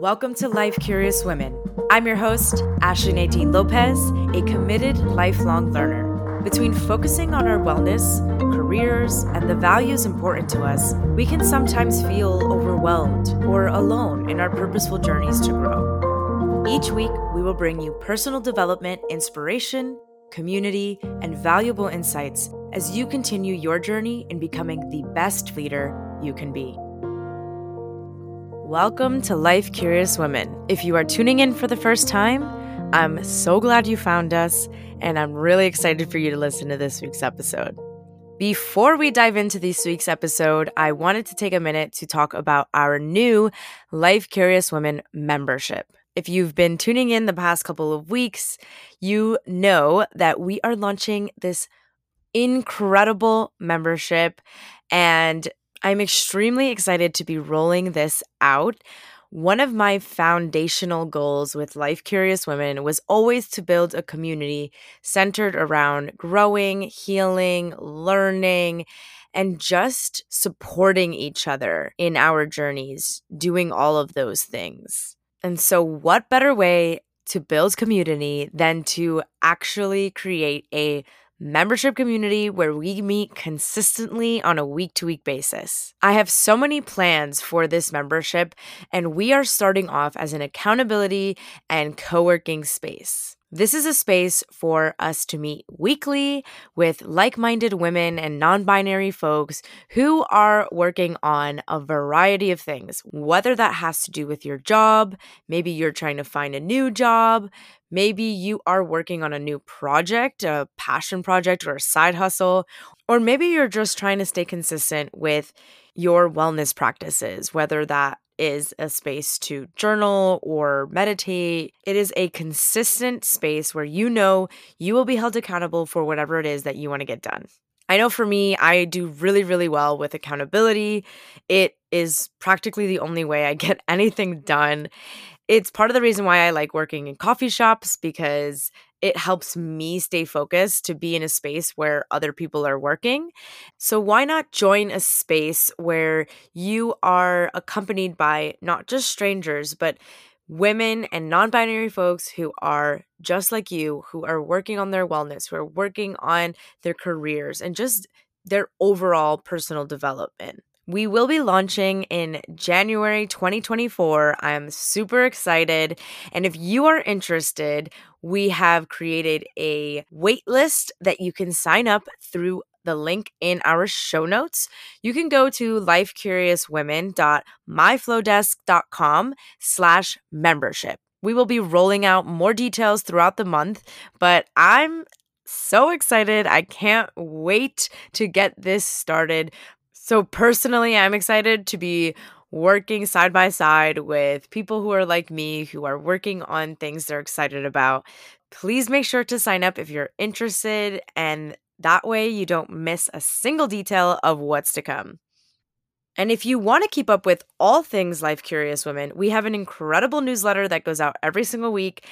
Welcome to Life Curious Women. I'm your host, Ashley Nadine Lopez, a committed lifelong learner. Between focusing on our wellness, careers, and the values important to us, we can sometimes feel overwhelmed or alone in our purposeful journeys to grow. Each week, we will bring you personal development, inspiration, community, and valuable insights as you continue your journey in becoming the best leader you can be. Welcome to Life Curious Women. If you are tuning in for the first time, I'm so glad you found us, and I'm really excited for you to listen to this week's episode. Before we dive into this week's episode, I wanted to take a minute to talk about our new Life Curious Women membership. If you've been tuning in the past couple of weeks, you know that we are launching this incredible membership and I'm extremely excited to be rolling this out. One of my foundational goals with Life Curious Women was always to build a community centered around growing, healing, learning, and just supporting each other in our journeys, doing all of those things. And so, what better way to build community than to actually create a membership community where we meet consistently on a week to week basis. I have so many plans for this membership, and we are starting off as an accountability and co working space. This is a space for us to meet weekly with like minded women and non binary folks who are working on a variety of things, whether that has to do with your job, maybe you're trying to find a new job, maybe you are working on a new project, a passion project, or a side hustle, or maybe you're just trying to stay consistent with your wellness practices, whether that is a space to journal or meditate. It is a consistent space where you know you will be held accountable for whatever it is that you want to get done. I know for me, I do really, really well with accountability. It is practically the only way I get anything done. It's part of the reason why I like working in coffee shops because it helps me stay focused to be in a space where other people are working. So, why not join a space where you are accompanied by not just strangers, but women and non binary folks who are just like you, who are working on their wellness, who are working on their careers and just their overall personal development. We will be launching in January 2024. I'm super excited. And if you are interested, we have created a waitlist that you can sign up through the link in our show notes. You can go to lifecuriouswomen.myflowdesk.com slash membership. We will be rolling out more details throughout the month, but I'm so excited. I can't wait to get this started. So, personally, I'm excited to be working side by side with people who are like me, who are working on things they're excited about. Please make sure to sign up if you're interested, and that way you don't miss a single detail of what's to come. And if you want to keep up with all things Life Curious Women, we have an incredible newsletter that goes out every single week.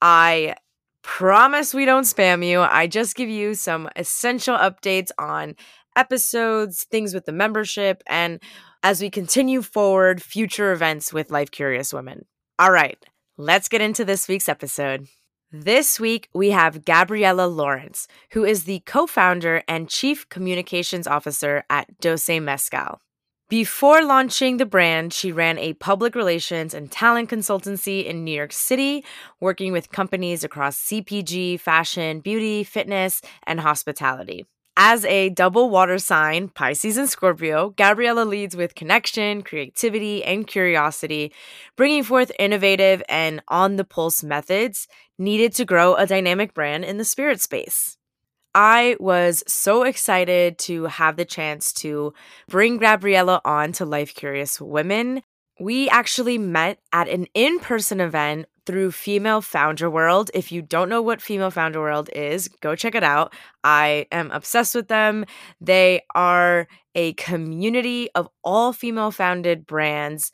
I promise we don't spam you. I just give you some essential updates on episodes, things with the membership, and as we continue forward, future events with Life Curious Women. All right, let's get into this week's episode. This week, we have Gabriela Lawrence, who is the co founder and chief communications officer at Doce Mezcal. Before launching the brand, she ran a public relations and talent consultancy in New York City, working with companies across CPG, fashion, beauty, fitness, and hospitality. As a double water sign, Pisces and Scorpio, Gabriela leads with connection, creativity, and curiosity, bringing forth innovative and on the pulse methods needed to grow a dynamic brand in the spirit space. I was so excited to have the chance to bring Gabriela on to Life Curious Women. We actually met at an in person event through Female Founder World. If you don't know what Female Founder World is, go check it out. I am obsessed with them. They are a community of all female founded brands.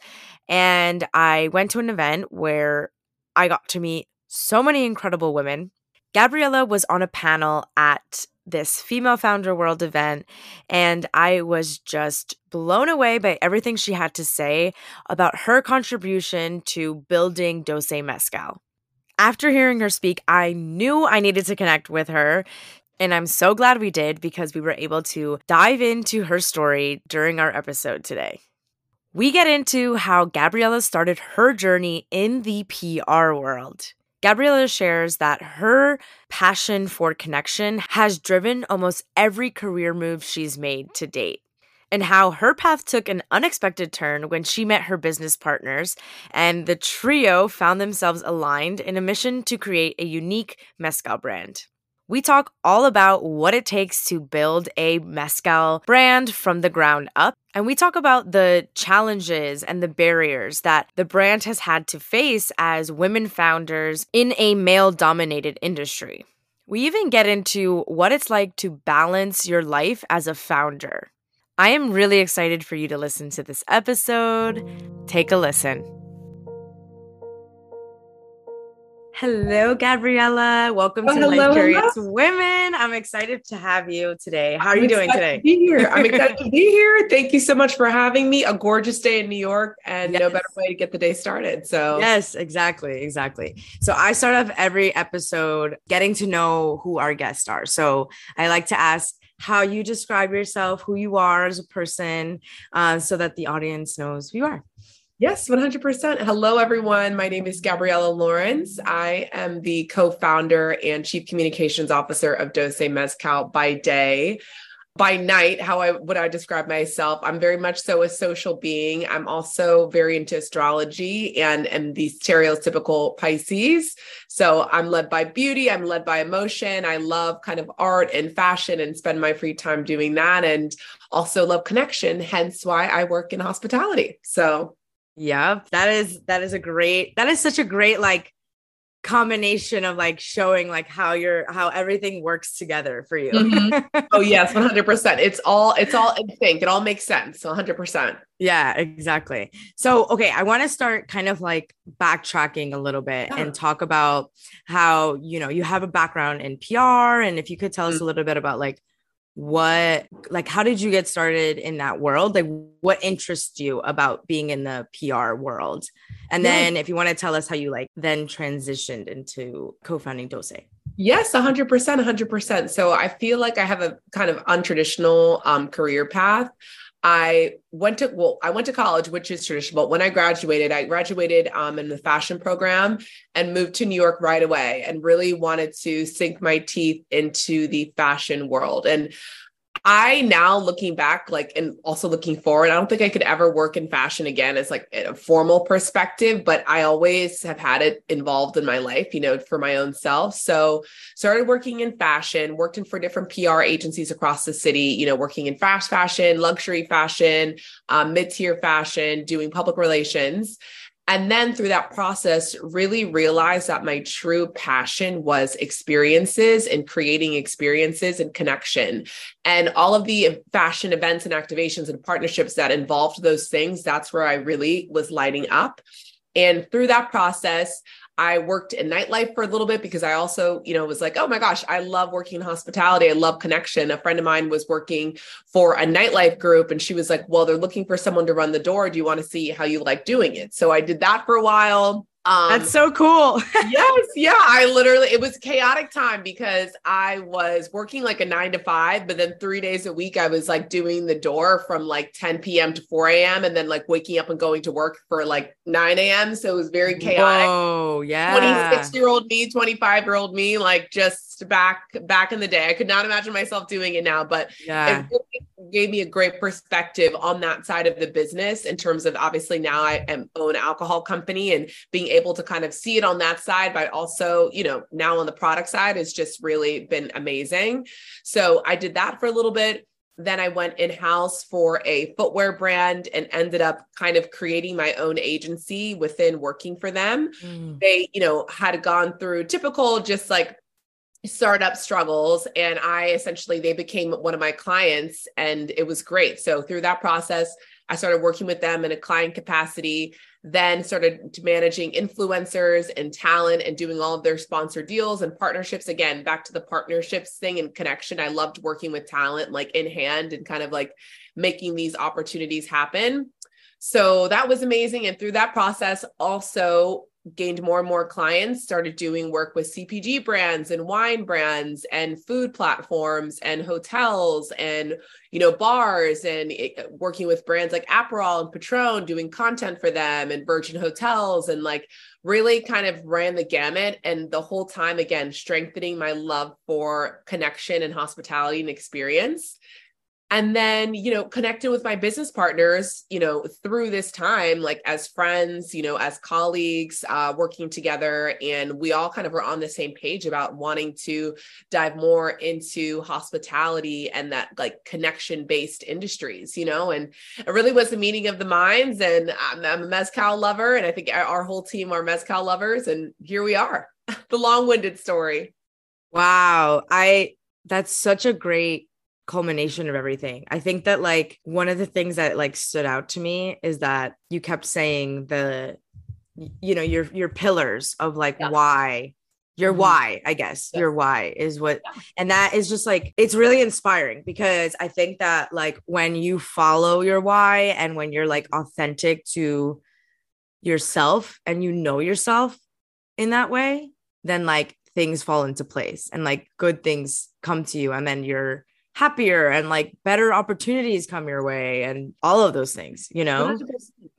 And I went to an event where I got to meet so many incredible women. Gabriela was on a panel at this Female Founder World event, and I was just blown away by everything she had to say about her contribution to building Doce Mezcal. After hearing her speak, I knew I needed to connect with her. And I'm so glad we did because we were able to dive into her story during our episode today. We get into how Gabriela started her journey in the PR world. Gabriela shares that her passion for connection has driven almost every career move she's made to date, and how her path took an unexpected turn when she met her business partners, and the trio found themselves aligned in a mission to create a unique mezcal brand. We talk all about what it takes to build a mezcal brand from the ground up. And we talk about the challenges and the barriers that the brand has had to face as women founders in a male dominated industry. We even get into what it's like to balance your life as a founder. I am really excited for you to listen to this episode. Take a listen. Hello, Gabriela. Welcome to hello, Life Curious hello. Women. I'm excited to have you today. How are I'm you doing today? To be here. I'm excited to be here. Thank you so much for having me. A gorgeous day in New York, and yes. no better way to get the day started. So, yes, exactly, exactly. So, I start off every episode getting to know who our guests are. So, I like to ask how you describe yourself, who you are as a person, uh, so that the audience knows who you are. Yes, 100%. Hello, everyone. My name is Gabriela Lawrence. I am the co founder and chief communications officer of Doce Mezcal by day. By night, how I would I describe myself? I'm very much so a social being. I'm also very into astrology and am the stereotypical Pisces. So I'm led by beauty. I'm led by emotion. I love kind of art and fashion and spend my free time doing that. And also love connection. Hence why I work in hospitality. So Yep. That is that is a great that is such a great like combination of like showing like how you're how everything works together for you. mm-hmm. Oh yes, 100%. It's all it's all in sync. It all makes sense. 100%. Yeah, exactly. So, okay, I want to start kind of like backtracking a little bit yeah. and talk about how, you know, you have a background in PR and if you could tell us a little bit about like what like how did you get started in that world? Like what interests you about being in the pr world? And yeah. then if you want to tell us how you like then transitioned into co-founding Doce. Yes 100% 100% so i feel like i have a kind of untraditional um, career path I went to well, I went to college, which is traditional. But when I graduated, I graduated um, in the fashion program and moved to New York right away, and really wanted to sink my teeth into the fashion world. And I now looking back, like, and also looking forward, I don't think I could ever work in fashion again as like a formal perspective, but I always have had it involved in my life, you know, for my own self. So started working in fashion, worked in for different PR agencies across the city, you know, working in fast fashion, luxury fashion, um, mid tier fashion, doing public relations. And then through that process, really realized that my true passion was experiences and creating experiences and connection. And all of the fashion events and activations and partnerships that involved those things, that's where I really was lighting up. And through that process, I worked in nightlife for a little bit because I also, you know, was like, oh my gosh, I love working in hospitality. I love connection. A friend of mine was working for a nightlife group and she was like, well, they're looking for someone to run the door. Do you want to see how you like doing it? So I did that for a while. Um, That's so cool. yes. Yeah. I literally, it was chaotic time because I was working like a nine to five, but then three days a week, I was like doing the door from like 10 p.m. to 4 a.m. and then like waking up and going to work for like 9 a.m. So it was very chaotic. Oh, yeah. 26 year old me, 25 year old me, like just back back in the day. I could not imagine myself doing it now, but yeah. it really gave me a great perspective on that side of the business in terms of obviously now I am own alcohol company and being able to kind of see it on that side, but also, you know, now on the product side has just really been amazing. So I did that for a little bit. Then I went in house for a footwear brand and ended up kind of creating my own agency within working for them. Mm. They, you know, had gone through typical just like startup struggles and i essentially they became one of my clients and it was great so through that process I started working with them in a client capacity, then started managing influencers and talent and doing all of their sponsor deals and partnerships. Again, back to the partnerships thing and connection. I loved working with talent like in hand and kind of like making these opportunities happen. So that was amazing. And through that process, also gained more and more clients, started doing work with CPG brands and wine brands and food platforms and hotels and you know bars and it, working with brands like Aperol and Patron doing content for them and Virgin Hotels and like really kind of ran the gamut and the whole time again strengthening my love for connection and hospitality and experience and then you know connected with my business partners you know through this time like as friends you know as colleagues uh, working together. And we all kind of were on the same page about wanting to dive more into hospitality and that like connection based industries you know? And it really was the meeting of the minds. And I'm, I'm a mezcal lover and i think our whole team are mezcal lovers. And here we are. The long-winded story. Wow. I that's such a great culmination of everything. I think that like one of the things that like stood out to me is that you kept saying the you know your your pillars of like yeah. why your mm-hmm. why i guess yeah. your why is what yeah. and that is just like it's really inspiring because i think that like when you follow your why and when you're like authentic to yourself and you know yourself in that way then like things fall into place and like good things come to you and then you're happier and like better opportunities come your way and all of those things you know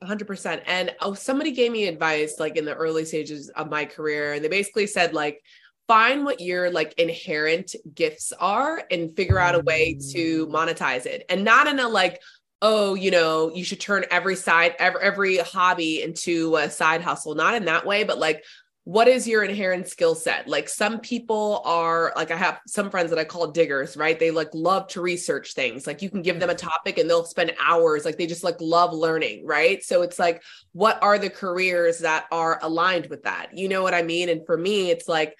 100%, 100%. and oh somebody gave me advice like in the early stages of my career and they basically said like find what your like inherent gifts are and figure out a way to mm. monetize it and not in a like oh you know you should turn every side every, every hobby into a side hustle not in that way but like what is your inherent skill set? Like some people are like i have some friends that i call diggers right? They like love to research things. Like you can give them a topic and they'll spend hours like they just like love learning right? So it's like what are the careers that are aligned with that? You know what i mean? And for me it's like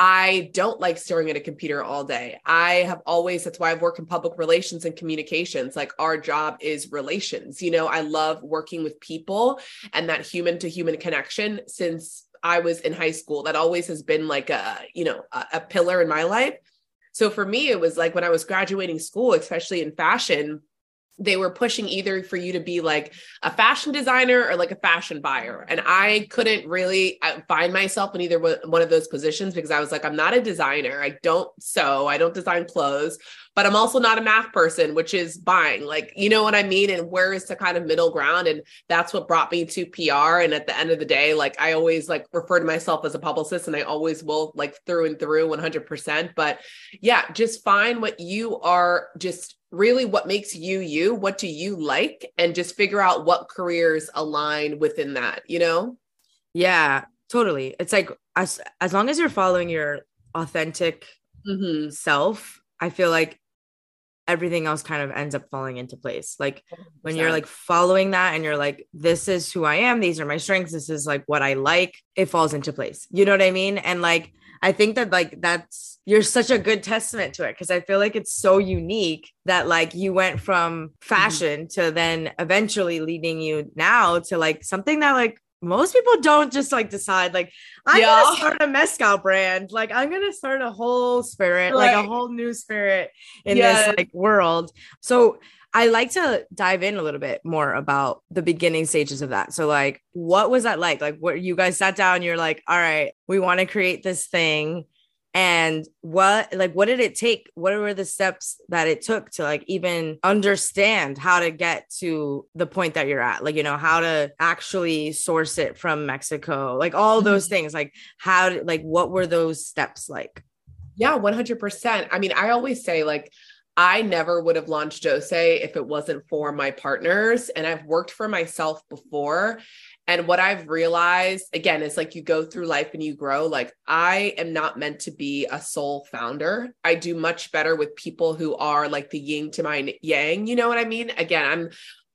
I don't like staring at a computer all day. I have always, that's why I've worked in public relations and communications. Like our job is relations. You know, I love working with people and that human to human connection since I was in high school. That always has been like a, you know, a, a pillar in my life. So for me, it was like when I was graduating school, especially in fashion, they were pushing either for you to be like a fashion designer or like a fashion buyer. And I couldn't really uh, find myself in either one of those positions because I was like, I'm not a designer. I don't sew, I don't design clothes, but I'm also not a math person, which is buying. Like, you know what I mean? And where is the kind of middle ground? And that's what brought me to PR. And at the end of the day, like, I always like refer to myself as a publicist and I always will, like, through and through 100%. But yeah, just find what you are just really what makes you you what do you like and just figure out what careers align within that you know yeah totally it's like as as long as you're following your authentic mm-hmm. self i feel like everything else kind of ends up falling into place. Like when you're like following that and you're like this is who i am these are my strengths this is like what i like it falls into place. You know what i mean? And like I think that like that's you're such a good testament to it because I feel like it's so unique that like you went from fashion mm-hmm. to then eventually leading you now to like something that like most people don't just like decide like I'm yeah. gonna start a mezcal brand. Like I'm gonna start a whole spirit, right. like a whole new spirit in yes. this like world. So I like to dive in a little bit more about the beginning stages of that. So, like, what was that like? Like, what you guys sat down, you're like, all right, we want to create this thing. And what, like, what did it take? What were the steps that it took to, like, even understand how to get to the point that you're at? Like, you know, how to actually source it from Mexico, like, all those mm-hmm. things. Like, how, like, what were those steps like? Yeah, 100%. I mean, I always say, like, I never would have launched Doce if it wasn't for my partners. And I've worked for myself before. And what I've realized again is like you go through life and you grow. Like, I am not meant to be a sole founder. I do much better with people who are like the yin to my yang. You know what I mean? Again, I'm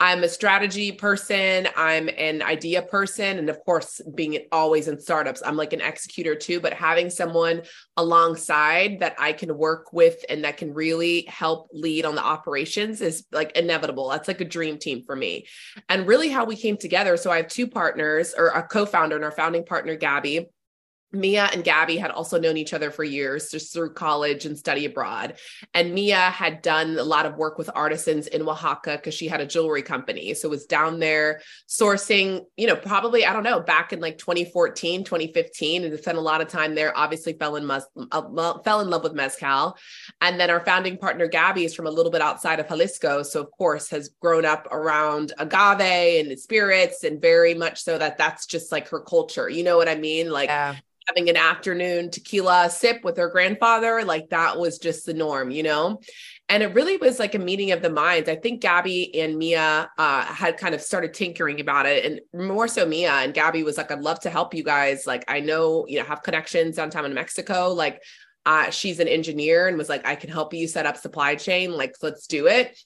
I'm a strategy person, I'm an idea person, and of course, being always in startups, I'm like an executor too. But having someone alongside that I can work with and that can really help lead on the operations is like inevitable. That's like a dream team for me. And really, how we came together. So I have two partners, or a co founder, and our founding partner, Gabby Mia and Gabby had also known each other for years just through college and study abroad. And Mia had done a lot of work with artisans in Oaxaca because she had a jewelry company. So was down there sourcing, you know, probably, I don't know, back in like 2014, 2015, and spent a lot of time there. Obviously fell in, mus- uh, fell in love with Mezcal. And then our founding partner, Gabby, is from a little bit outside of Jalisco. So of course has grown up around agave and spirits and very much so that that's just like her culture. You know what I mean? Like, yeah having an afternoon tequila sip with her grandfather. Like that was just the norm, you know? And it really was like a meeting of the minds. I think Gabby and Mia uh, had kind of started tinkering about it, and more so Mia. And Gabby was like, "I'd love to help you guys. Like, I know you know have connections downtown in Mexico. Like, uh, she's an engineer, and was like, I can help you set up supply chain. Like, let's do it."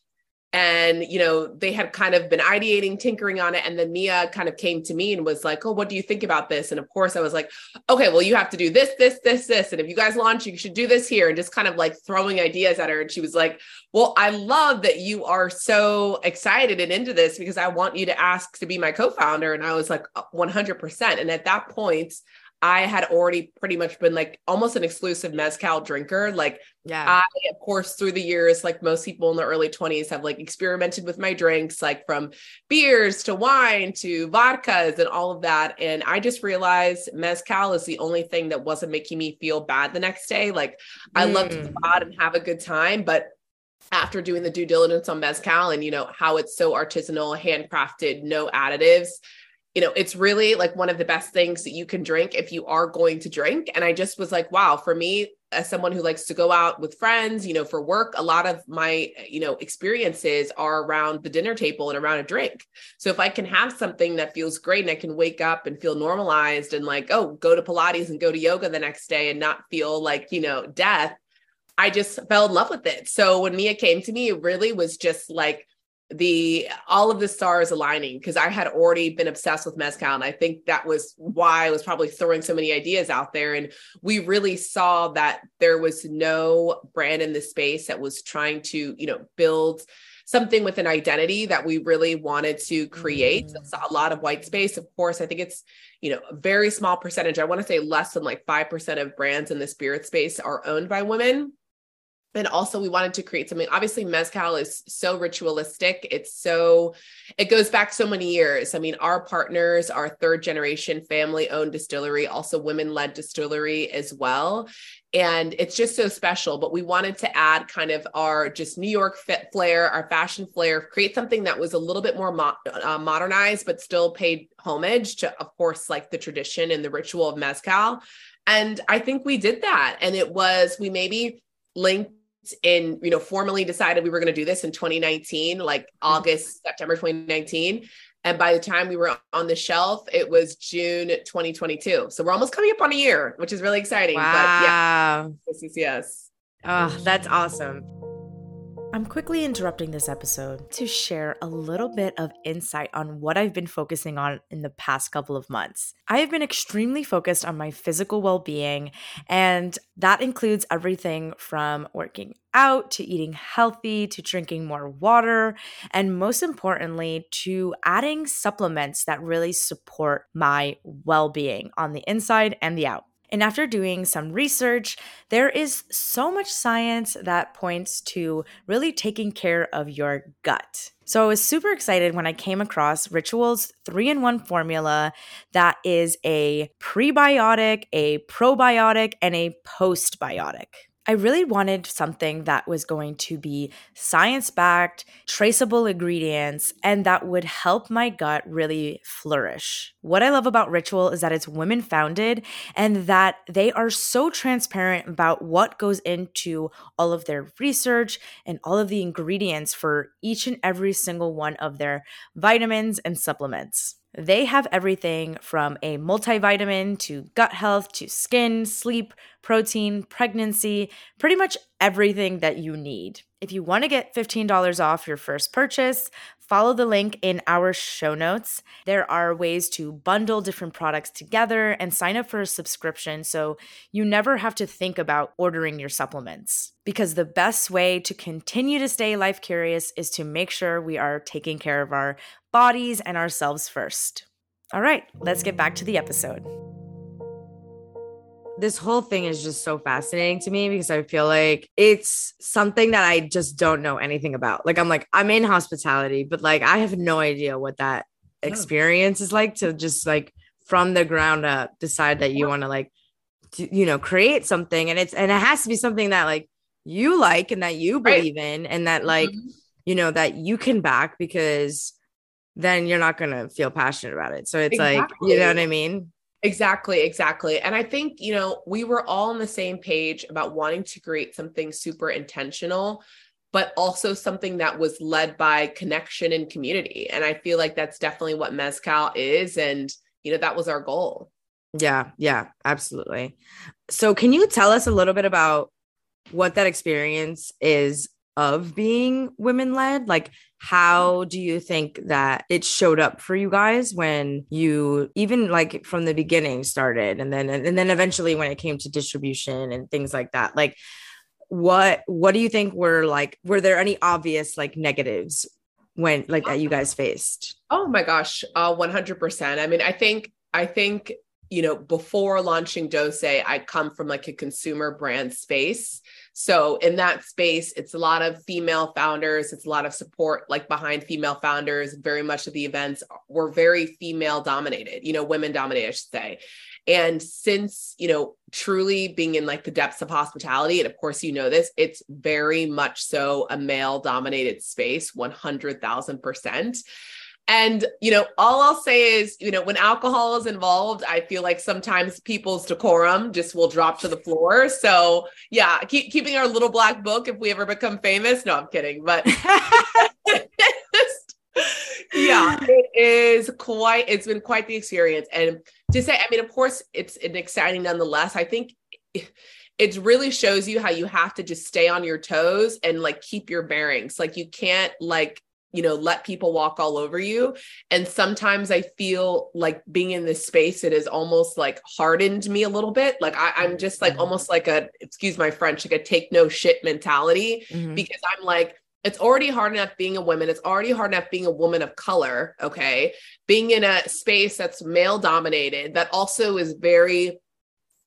And you know they had kind of been ideating tinkering on it. And then mia kind of came to me and was like oh what do you think about this? And of course i was like okay well you have to do this this this this. And if you guys launch you should do this here. And just kind of like throwing ideas at her. And she was like well i love that you are so excited and into this because i want you to ask to be my co-founder. And i was like 100% and at that point I had already pretty much been like almost an exclusive mezcal drinker. Like, yeah, I, of course, through the years, like most people in the early 20s, have like experimented with my drinks, like from beers to wine to vodkas and all of that. And I just realized mezcal is the only thing that wasn't making me feel bad the next day. Like, I mm. love to go out and have a good time, but after doing the due diligence on mezcal and you know how it's so artisanal handcrafted no additives you know, it's really like one of the best things that you can drink if you are going to drink. And I just was like, wow, for me, as someone who likes to go out with friends, you know, for work, a lot of my, you know, experiences are around the dinner table and around a drink. So if I can have something that feels great and I can wake up and feel normalized and like, oh, go to Pilates and go to yoga the next day and not feel like, you know, death, I just fell in love with it. So when Mia came to me, it really was just like, the all of the stars aligning because I had already been obsessed with mezcal and I think that was why I was probably throwing so many ideas out there and we really saw that there was no brand in the space that was trying to you know build something with an identity that we really wanted to create. Mm. a lot of white space. Of course I think it's you know a very small percentage I want to say less than like 5% of brands in the spirit space are owned by women and also we wanted to create something. Obviously mezcal is so ritualistic. It's so it goes back so many years. I mean our partners our third generation family owned distillery also women led distillery as well. And it's just so special but we wanted to add kind of our just new york fit flair our fashion flair create something that was a little bit more mo- uh, modernized but still paid homage to of course like the tradition and the ritual of mezcal. And i think we did that. And it was we maybe linked in you know formally decided we were going to do this in 2019 like mm-hmm. august september 2019 and by the time we were on the shelf it was june 2022 so we're almost coming up on a year which is really exciting wow. but yeah. Yes yes. Oh that's awesome I'm quickly interrupting this episode to share a little bit of insight on what I've been focusing on in the past couple of months. I have been extremely focused on my physical well being, and that includes everything from working out to eating healthy to drinking more water, and most importantly, to adding supplements that really support my well being on the inside and the out. And after doing some research, there is so much science that points to really taking care of your gut. So I was super excited when I came across Ritual's three in one formula that is a prebiotic, a probiotic, and a postbiotic. I really wanted something that was going to be science backed, traceable ingredients, and that would help my gut really flourish. What I love about Ritual is that it's women founded and that they are so transparent about what goes into all of their research and all of the ingredients for each and every single one of their vitamins and supplements. They have everything from a multivitamin to gut health to skin, sleep, protein, pregnancy, pretty much everything that you need. If you want to get $15 off your first purchase, follow the link in our show notes. There are ways to bundle different products together and sign up for a subscription so you never have to think about ordering your supplements. Because the best way to continue to stay life curious is to make sure we are taking care of our bodies and ourselves first. All right, let's get back to the episode this whole thing is just so fascinating to me because I feel like it's something that I just don't know anything about. Like I'm like I'm in hospitality, but like I have no idea what that experience is like to just like from the ground up decide that you want to like you know create something and it's and it has to be something that like you like and that you believe right. in and that like mm-hmm. you know that you can back because then you're not going to feel passionate about it. So it's exactly. like, you know what I mean? Exactly, exactly. And I think, you know, we were all on the same page about wanting to create something super intentional, but also something that was led by connection and community. And I feel like that's definitely what Mezcal is. And, you know, that was our goal. Yeah, yeah, absolutely. So, can you tell us a little bit about what that experience is of being women led? Like, how do you think that it showed up for you guys when you even like from the beginning started and then and then eventually when it came to distribution and things like that? Like, what what do you think were like were there any obvious like negatives when like that you guys faced oh my gosh uh 100% i mean i think i think you know before launching Doce i come from like a consumer brand space so in that space, it's a lot of female founders. It's a lot of support like behind female founders. Very much of the events were very female dominated, you know, women dominated, I should say. And since, you know, truly being in like the depths of hospitality, and of course, you know this, it's very much so a male dominated space, 100,000%. And, you know, all I'll say is, you know, when alcohol is involved, I feel like sometimes people's decorum just will drop to the floor. So, yeah, keep keeping our little black book if we ever become famous. No, I'm kidding. But yeah, it is quite, it's been quite the experience. And to say, I mean, of course, it's an exciting nonetheless. I think it really shows you how you have to just stay on your toes and like keep your bearings. Like you can't like you know let people walk all over you. And sometimes i feel like being in this space it has almost like hardened me a little bit. Like I, am just like mm-hmm. almost like a excuse my french like a take no shit mentality mm-hmm. because i'm like it's already hard enough being a woman. It's already hard enough being a woman of color okay? Being in a space that's male dominated that also is very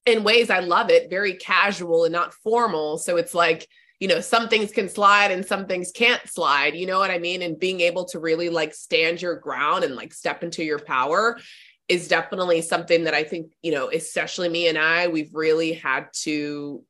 in ways i love it very casual and not formal. So it's like you know some things can slide and some things can't slide you know what i mean? And being able to really like stand your ground and like step into your power is definitely something that i think you know especially me and i we've really had to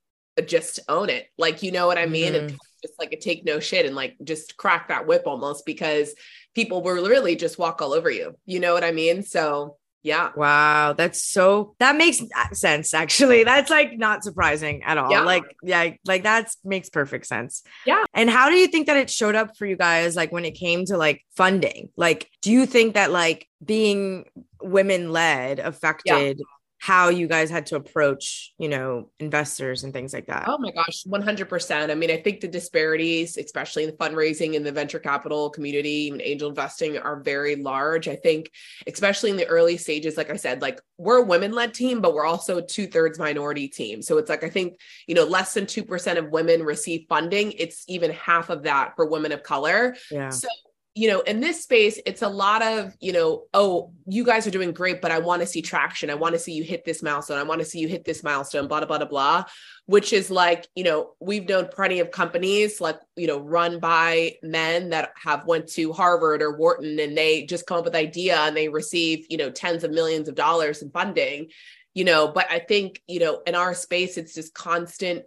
just own it. Like you know what i mean? Mm-hmm. and just like a take no shit and like just crack that whip almost because people will really just walk all over you. You know what i mean? So yeah. Wow. That's so, that makes sense. Actually, that's like not surprising at all. Yeah. Like, yeah, like that makes perfect sense. Yeah. And how do you think that it showed up for you guys? Like when it came to like funding, like, do you think that like being women led affected yeah how you guys had to approach, you know, investors and things like that. Oh my gosh, 100%. I mean, I think the disparities, especially in the fundraising and the venture capital community, even angel investing, are very large. I think, especially in the early stages, like I said, like we're a women led team, but we're also a two thirds minority team. So it's like, I think, you know, less than 2% of women receive funding. It's even half of that for women of color. Yeah. So you know, in this space, it's a lot of, you know, oh, you guys are doing great, but I want to see traction. I want to see you hit this milestone. I want to see you hit this milestone, blah, blah, blah, blah, which is like, you know, we've known plenty of companies like, you know, run by men that have went to Harvard or Wharton and they just come up with idea and they receive, you know, tens of millions of dollars in funding, you know, but I think, you know, in our space, it's just constant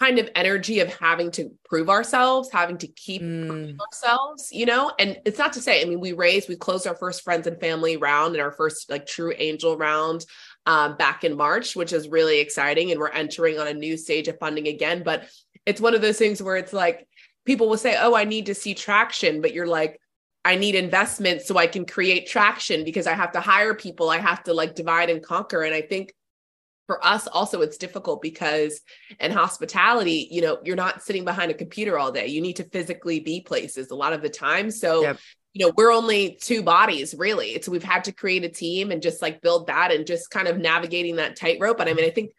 kind of energy of having to prove ourselves, having to keep mm. ourselves, you know? And it's not to say, I mean, we raised, we closed our first friends and family round and our first like true angel round um, back in March, which is really exciting. And we're entering on a new stage of funding again. But it's one of those things where it's like people will say, Oh, I need to see traction. But you're like, I need investment so I can create traction because I have to hire people. I have to like divide and conquer. And I think for us also it's difficult because in hospitality you know you're not sitting behind a computer all day you need to physically be places a lot of the time so yep. you know we're only two bodies really so we've had to create a team and just like build that and just kind of navigating that tightrope and i mean i think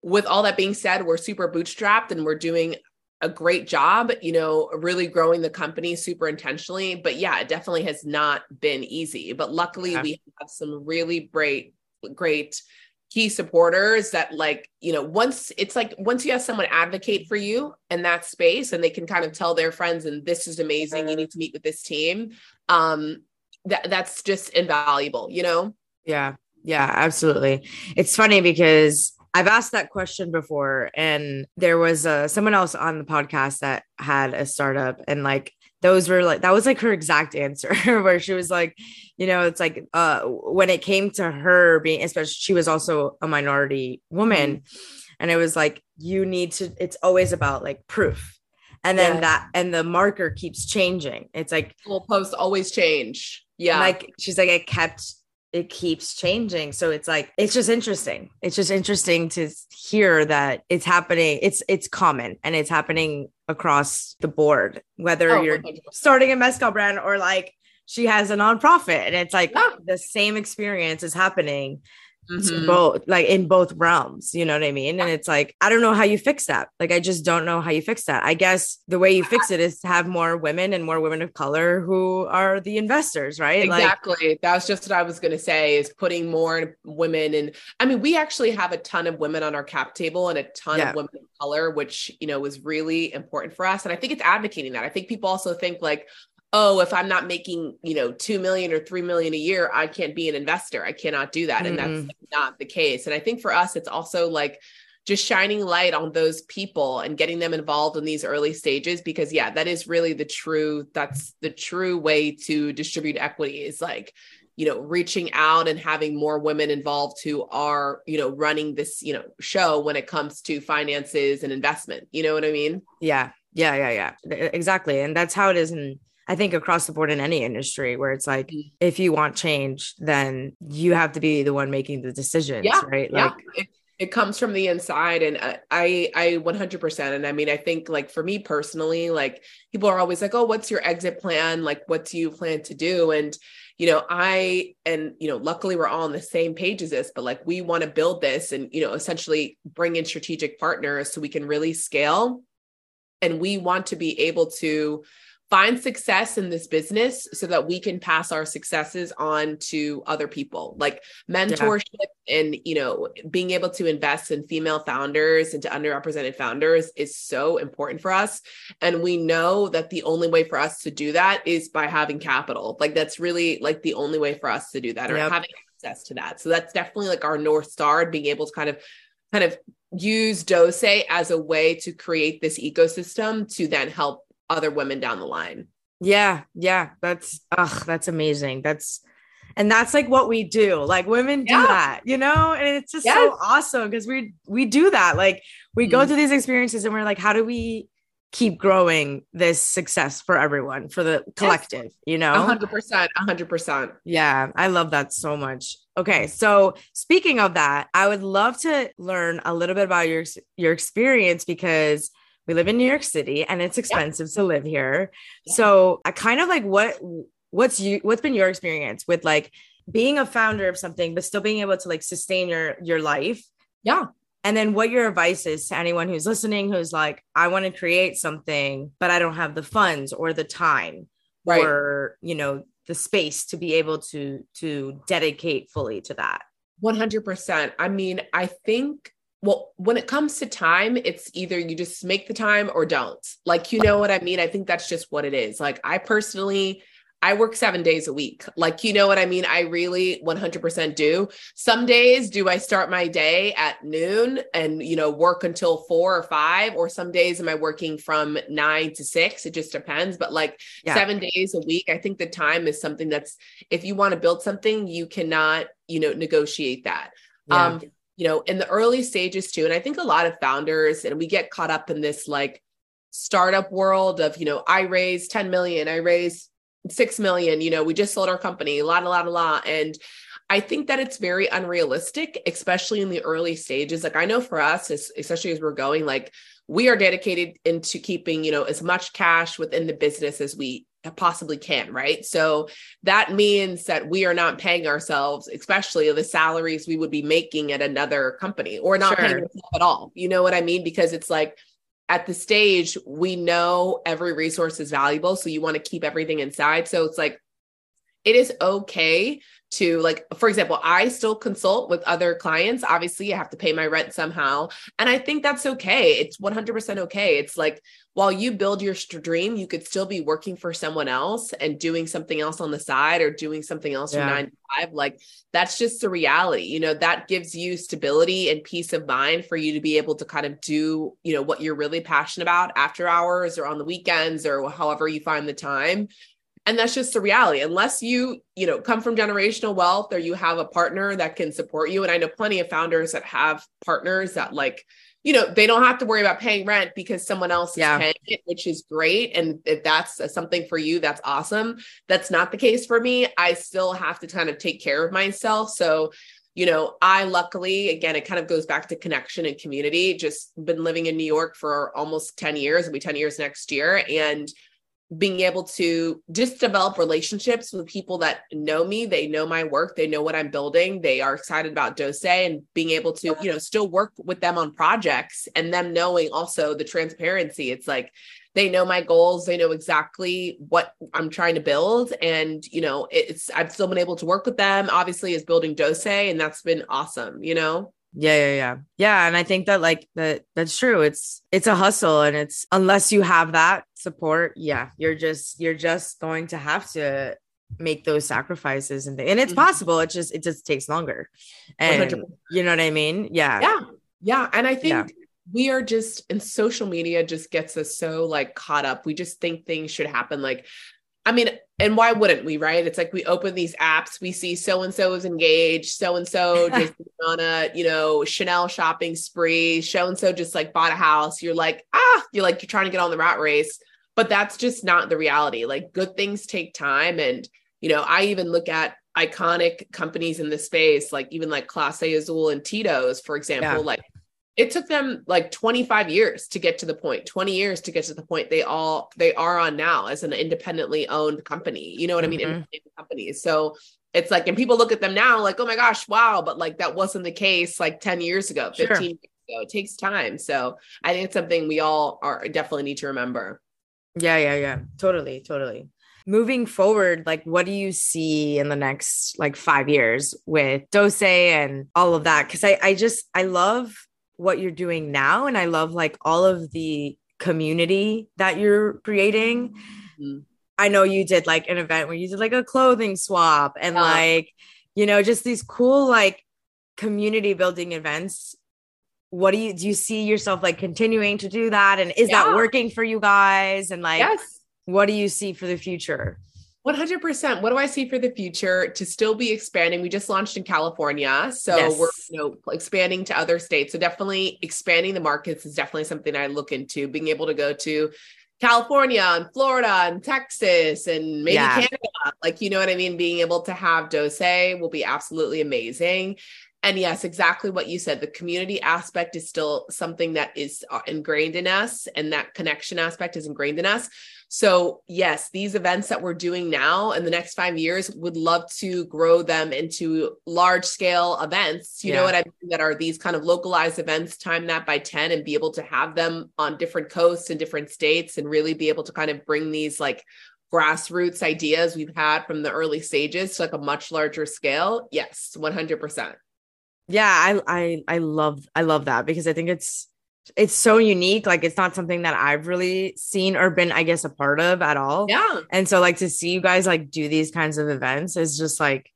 with all that being said we're super bootstrapped and we're doing a great job, you know, really growing the company super intentionally. But yeah, it definitely has not been easy. But luckily, yeah. we have some really great, great key supporters that like you know once it's like once you have someone advocate for you in that space and they can kind of tell their friends and this is amazing. You need to meet with this team um that that's just invaluable you know? Yeah. Yeah absolutely. It's funny because I've asked that question before, and there was uh, someone else on the podcast that had a startup, and like those were like that was like her exact answer where she was like you know it's like uh when it came to her being especially she was also a minority woman. Mm-hmm. and it was like you need to it's always about like proof. And then yeah. that and the marker keeps changing. It's like posts always change. Yeah. Like she's like it kept it keeps changing. So it's like it's just interesting. It's just interesting to hear that it's happening it's it's common and it's happening across the board whether oh, you're 100%. starting a mezcal brand or like she has a nonprofit and it's like yeah. the same experience is happening mm-hmm. both like in both realms you know what i mean? And it's like i don't know how you fix that. Like i just don't know how you fix that. I guess the way you fix it is to have more women and more women of color who are the investors right? Exactly. Like, that was just what i was going to say is putting more women and i mean we actually have a ton of women on our cap table and a ton yeah. of women of color which you know was really important for us. And i think it's advocating that. I think people also think like oh if i'm not making you know 2 million or 3 million a year i can't be an investor. I cannot do that. Mm-hmm. and that's not the case. And i think for us it's also like just shining light on those people and getting them involved in these early stages because yeah that is really the true that's the true way to distribute equity is like you know reaching out and having more women involved who are you know running this you know show when it comes to finances and investment. You know what i mean? Yeah. Yeah yeah yeah. Exactly. And that's how it is in I think across the board in any industry where it's like mm-hmm. if you want change, then you have to be the one making the decisions, yeah, right? Like yeah. it, it comes from the inside and I I 100% and I mean I think like for me personally like people are always like oh what's your exit plan like what do you plan to do and you know I and you know luckily we're all on the same page as this but like we want to build this and you know essentially bring in strategic partners so we can really scale and we want to be able to find success in this business so that we can pass our successes on to other people like mentorship yeah. and you know being able to invest in female founders and to underrepresented founders is so important for us and we know that the only way for us to do that is by having capital like that's really like the only way for us to do that or yep. having access to that so that's definitely like our north star being able to kind of kind of use Doce as a way to create this ecosystem to then help other women down the line. Yeah, yeah, that's ugh, that's amazing. That's and that's like what we do. Like women do yeah. that, you know? And it's just yes. so awesome because we we do that. Like we mm-hmm. go through these experiences and we're like, how do we keep growing this success for everyone, for the collective, yes. you know? 100%, 100%. Yeah, I love that so much. Okay, so speaking of that, I would love to learn a little bit about your your experience because we live in New York City and it's expensive yeah. to live here. Yeah. So I kind of like what what's you what's been your experience with like being a founder of something but still being able to like sustain your your life? Yeah. And then what your advice is to anyone who's listening who's like I want to create something but I don't have the funds or the time right. or you know the space to be able to to dedicate fully to that. 100%. I mean, I think well, when it comes to time, it's either you just make the time or don't. Like, you know what I mean? I think that's just what it is. Like, I personally, I work seven days a week. Like, you know what I mean? I really 100% do. Some days, do I start my day at noon and, you know, work until four or five? Or some days, am I working from nine to six? It just depends. But like yeah. seven days a week, I think the time is something that's, if you want to build something, you cannot, you know, negotiate that. Yeah. Um, you know, in the early stages too. And I think a lot of founders, and we get caught up in this like startup world of, you know, I raised 10 million, I raised six million, you know, we just sold our company, la, la, la, la. And I think that it's very unrealistic, especially in the early stages. Like I know for us, especially as we're going, like we are dedicated into keeping, you know, as much cash within the business as we possibly can, right? So that means that we are not paying ourselves, especially the salaries we would be making at another company or not sure. paying ourselves at all. You know what I mean? Because it's like at the stage, we know every resource is valuable. So you want to keep everything inside. So it's like, it is okay to like for example i still consult with other clients. Obviously i have to pay my rent somehow. And i think that's okay. It's 100% okay. It's like while you build your dream you could still be working for someone else and doing something else on the side or doing something else yeah. from 9 to 5 like that's just the reality. You know that gives you stability and peace of mind for you to be able to kind of do you know what you're really passionate about after hours or on the weekends or however you find the time and that's just the reality. Unless you you know come from generational wealth or you have a partner that can support you. And i know plenty of founders that have partners that like you know they don't have to worry about paying rent because someone else is paying it which is great. And if that's something for you that's awesome. That's not the case for me. I still have to kind of take care of myself. So you know i luckily again it kind of goes back to connection and community. Just been living in new york for almost 10 years it'll be 10 years next year. And being able to just develop relationships with people that know me they know my work they know what i'm building they are excited about Doce and being able to you know still work with them on projects and them knowing also the transparency. It's like they know my goals they know exactly what i'm trying to build and you know it's i've still been able to work with them obviously as building Doce and that's been awesome you know yeah, yeah, yeah. Yeah, and I think that like that that's true. It's it's a hustle and it's unless you have that support, yeah, you're just you're just going to have to make those sacrifices and and it's mm-hmm. possible. It just it just takes longer. And 100%. you know what I mean? Yeah. Yeah. Yeah, and I think yeah. we are just and social media just gets us so like caught up. We just think things should happen like I mean, and why wouldn't we, right? It's like we open these apps, we see so and so is engaged, so and so just on a, you know, Chanel shopping spree, so and so just like bought a house. You're like, ah, you're like, you're trying to get on the rat race. But that's just not the reality. Like, good things take time. And, you know, I even look at iconic companies in the space, like even like Clase Azul and Tito's, for example, yeah. like it took them like 25 years to get to the point 20 years to get to the point they all they are on now as an independently owned company you know what mm-hmm. i mean? Mm-hmm. independent companies. So it's like and people look at them now like oh my gosh wow but like that wasn't the case like 10 years ago 15 sure. years ago. It takes time. So i think it's something we all are definitely need to remember. Yeah yeah yeah. Totally totally. Moving forward like what do you see in the next like five years with Doce and all of that? Because i i just i love what you're doing now and i love like all of the community that you're creating mm-hmm. i know you did like an event where you did like a clothing swap and yeah. like you know just these cool like community building events what do you do you see yourself like continuing to do that and is yeah. that working for you guys and like yes. what do you see for the future 100%. What do I see for the future to still be expanding? We just launched in California. So yes. we're you know expanding to other states. So definitely expanding the markets is definitely something I look into. Being able to go to California and Florida and Texas and maybe yeah. Canada. Like, you know what I mean? Being able to have Doce will be absolutely amazing. And yes, exactly what you said. The community aspect is still something that is uh, ingrained in us, and that connection aspect is ingrained in us. So, yes, these events that we're doing now in the next five years would love to grow them into large scale events. You yeah. know what I mean? That are these kind of localized events, time that by 10 and be able to have them on different coasts and different states and really be able to kind of bring these like grassroots ideas we've had from the early stages to like a much larger scale. Yes, 100%. Yeah, I I I love I love that because I think it's it's so unique. Like it's not something that I've really seen or been, I guess, a part of at all. Yeah. And so like to see you guys like do these kinds of events is just like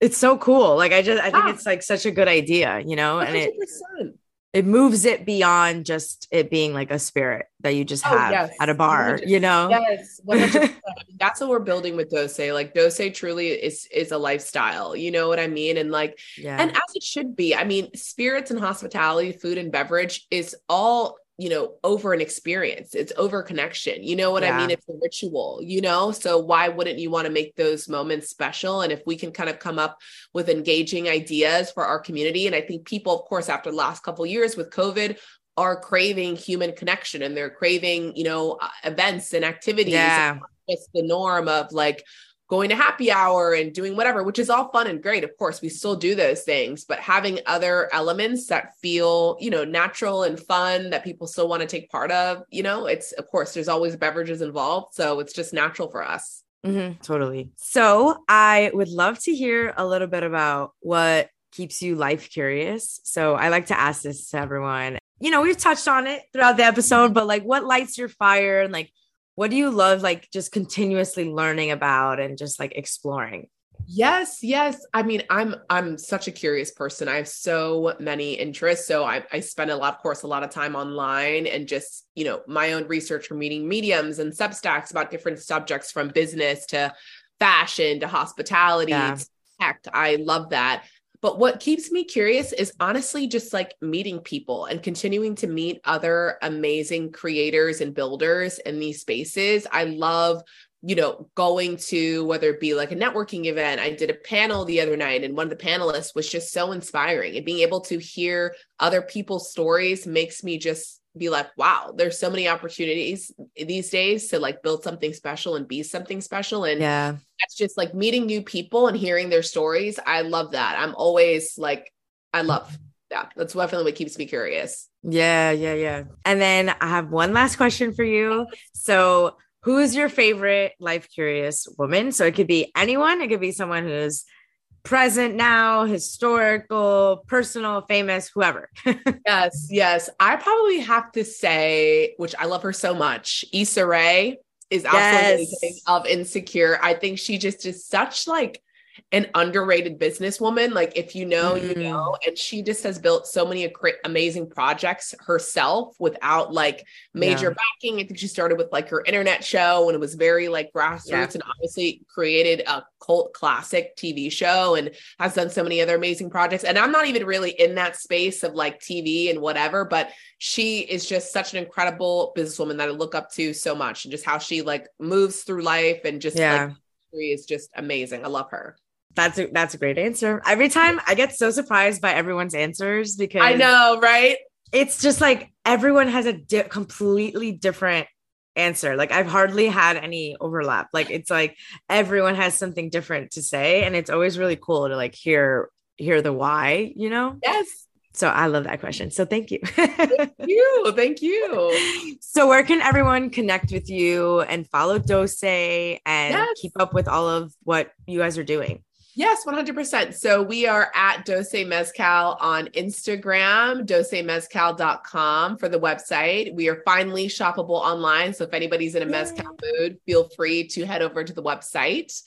it's so cool. Like I just I think it's like such a good idea, you know, 100%. and it it moves it beyond just it being like a spirit that you just oh, have yes. at a bar, 100%. you know? Yes, that's what we're building with Doce. Like Doce truly is is a lifestyle. You know what I mean? And like, yeah. and as it should be. I mean, spirits and hospitality, food and beverage is all you know, over an experience. It's over connection. You know what Yeah. I mean? It's a ritual, you know? So why wouldn't you want to make those moments special? And if we can kind of come up with engaging ideas for our community, and I think people, of course, after the last couple of years with COVID, are craving human connection and they're craving, you know, uh, events and activities. Yeah. It's the norm of like going to happy hour and doing whatever, which is all fun and great. Of course, we still do those things, but having other elements that feel, you know, natural and fun that people still want to take part of, you know, it's of course there's always beverages involved. So it's just natural for us. Mhm, totally. So I would love to hear a little bit about what keeps you life curious. So I like to ask this to everyone. You know, we've touched on it throughout the episode, but like what lights your fire and like what do you love like just continuously learning about and just like exploring? Yes, yes. I mean, I'm I'm such a curious person. I have so many interests. So I, I spend a lot, of course, a lot of time online and just, you know, my own research from reading mediums and substacks about different subjects from business to fashion to hospitality Yeah. to tech. I love that. But what keeps me curious is honestly just like meeting people and continuing to meet other amazing creators and builders in these spaces. I love you know, going to whether it be like a networking event. I did a panel the other night, and one of the panelists was just so inspiring. And being able to hear other people's stories makes me just be like, wow, there's so many opportunities these days to like build something special and be something special. And Yeah. that's just like meeting new people and hearing their stories. I love that. I'm always like, I love that. That's definitely what keeps me curious. Yeah, yeah, yeah. And then I have one last question for you. So, who is your favorite life curious woman? So, it could be anyone, it could be someone who's present now, historical, personal, famous, whoever. Yes, yes. I probably have to say, which I love her so much, Issa Rae is absolutely Yes. of Insecure. I think she just is such like an underrated businesswoman. Like if you know, you Mm. know, and she just has built so many amazing projects herself without like major Yeah. backing. I think she started with like her internet show and it was very like grassroots Yeah. and obviously created a cult classic TV show and has done so many other amazing projects. And I'm not even really in that space of like TV and whatever, but she is just such an incredible businesswoman that I look up to so much and just how she like moves through life and just Yeah. like is just amazing. I love her. That's a that's a great answer. Every time I get so surprised by everyone's answers because I know, right? it's just like everyone has a di- completely different answer. Like I've hardly had any overlap. Like it's like everyone has something different to say and it's always really cool to like hear hear the why, you know? Yes. So I love that question. So thank you. You. Thank you. so where can everyone connect with you and follow Doce and Yes. keep up with all of what you guys are doing? Yes, 100%. So we are at Doce Mezcal on Instagram, docemezcal.com for the website. We are finally shoppable online. So if anybody's in a mezcal mood, feel free to head over to the website.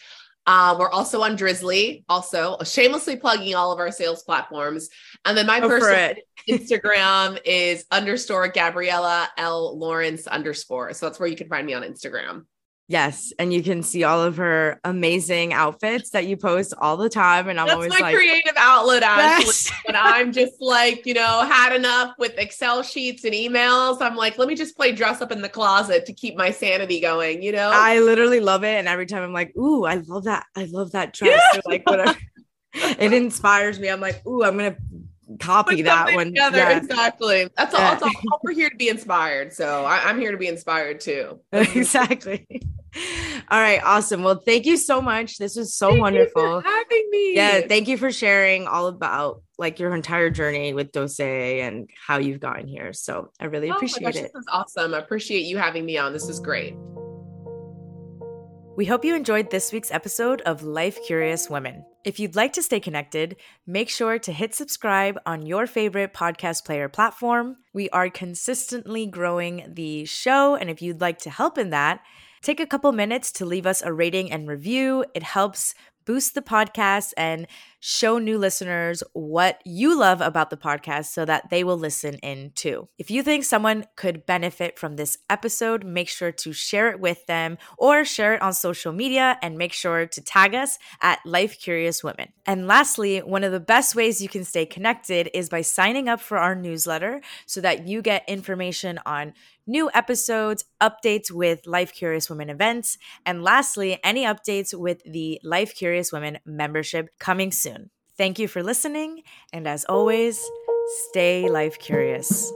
Um, we're also on Drizzly, also shamelessly plugging all of our sales platforms. And then my Go personal. Instagram is underscore Gabriela L Lawrence underscore. So that's where you can find me on Instagram. Yes, and you can see all of her amazing outfits that you post all the time, and I'm That's always my like, creative outlet, Ashley. Yes. But I'm just like, you know, had enough with Excel sheets and emails. I'm like, let me just play dress up in the closet to keep my sanity going, you know? I literally love it, and every time I'm like, "Ooh, I love that! I love that dress!" Or like whatever, it inspires me. I'm like, "Ooh, I'm gonna copy that one." together. Yeah. Exactly. That's all, Yeah. that's all. all we're here to be inspired. So I, I'm here to be inspired too. exactly. All right, awesome. Well, thank you so much. This was so Thank you wonderful. for having me. Yeah, thank you for sharing all about like your entire journey with Doce and how you've gotten here. So I really Oh my appreciate gosh, it. This is awesome. I appreciate you having me on. This is great. We hope you enjoyed this week's episode of Life Curious Women. If you'd like to stay connected, make sure to hit subscribe on your favorite podcast player platform. We are consistently growing the show, and if you'd like to help in that, take a couple minutes to leave us a rating and review. It helps boost the podcast and show new listeners what you love about the podcast so that they will listen in too. If you think someone could benefit from this episode, make sure to share it with them or share it on social media and make sure to tag us at Life Curious Women. And lastly, one of the best ways you can stay connected is by signing up for our newsletter so that you get information on new episodes, updates with Life Curious Women events, and lastly, any updates with the Life Curious Women membership coming soon. Thank you for listening, and as always, stay life curious.